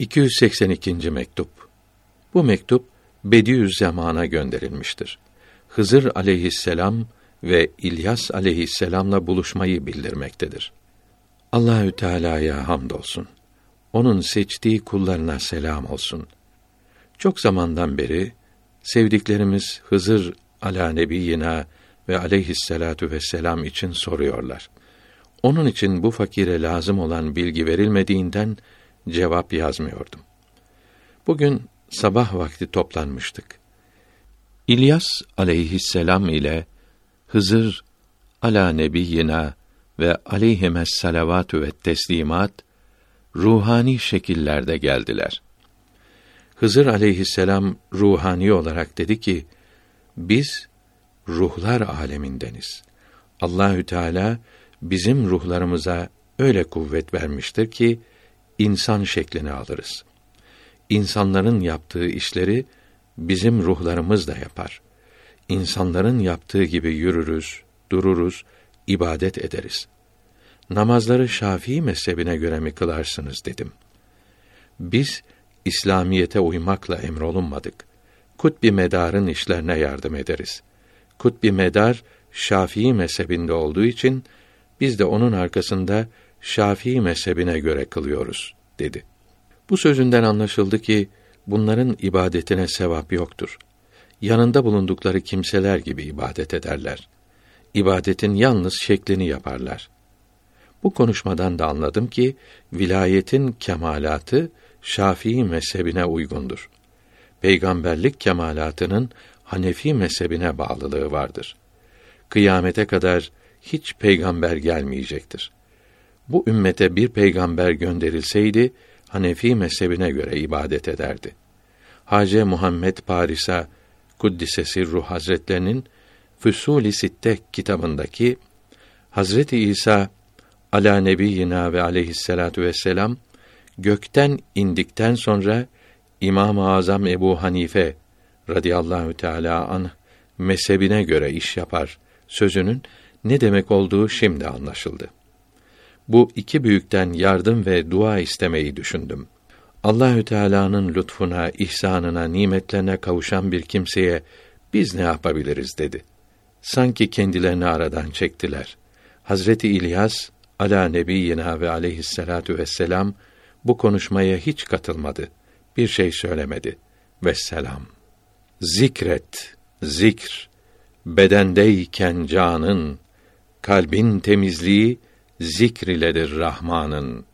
282. mektup. Bu mektup Bediüzzaman'a gönderilmiştir. Hızır aleyhisselam ve İlyas aleyhisselamla buluşmayı bildirmektedir. Allahü Teala'ya hamdolsun. Onun seçtiği kullarına selam olsun. Çok zamandan beri sevdiklerimiz Hızır ala nebiyina ve aleyhisselatu vesselam için soruyorlar. Onun için bu fakire lazım olan bilgi verilmediğinden cevap yazmıyordum. Bugün sabah vakti toplanmıştık. İlyas aleyhisselam ile Hızır ala nebiyyina ve aleyhimes salavatü ve teslimat ruhani şekillerde geldiler. Hızır aleyhisselam ruhani olarak dedi ki: Biz ruhlar alemindeniz. Allahü Teala bizim ruhlarımıza öyle kuvvet vermiştir ki insan şeklini alırız. İnsanların yaptığı işleri bizim ruhlarımız da yapar. İnsanların yaptığı gibi yürürüz, dururuz, ibadet ederiz. Namazları Şafii mezhebine göre mi kılarsınız dedim. Biz İslamiyete uymakla emrolunmadık. Kutbi medarın işlerine yardım ederiz. Kutbi medar Şafii mezhebinde olduğu için biz de onun arkasında Şafii mezhebine göre kılıyoruz dedi. Bu sözünden anlaşıldı ki bunların ibadetine sevap yoktur. Yanında bulundukları kimseler gibi ibadet ederler. İbadetin yalnız şeklini yaparlar. Bu konuşmadan da anladım ki vilayetin kemalatı Şafii mezhebine uygundur. Peygamberlik kemalatının Hanefi mezhebine bağlılığı vardır. Kıyamete kadar hiç peygamber gelmeyecektir. Bu ümmete bir peygamber gönderilseydi Hanefi mezhebine göre ibadet ederdi. Hace Muhammed Parisa Kuddise Ruh Hazretlerinin Füsul-i Sitte kitabındaki Hazreti İsa ala nebiyina ve aleyhissalatu vesselam gökten indikten sonra İmam-ı Azam Ebu Hanife radıyallahu teala an mezhebine göre iş yapar sözünün ne demek olduğu şimdi anlaşıldı. Bu iki büyükten yardım ve dua istemeyi düşündüm. Allahü Teala'nın lütfuna, ihsanına, nimetlerine kavuşan bir kimseye biz ne yapabiliriz dedi. Sanki kendilerini aradan çektiler. Hazreti İlyas ala nebiyyina ve aleyhissalatu vesselam bu konuşmaya hiç katılmadı. Bir şey söylemedi. Vesselam. Zikret, zikr, bedendeyken canın, kalbin temizliği zikr iledir Rahman'ın.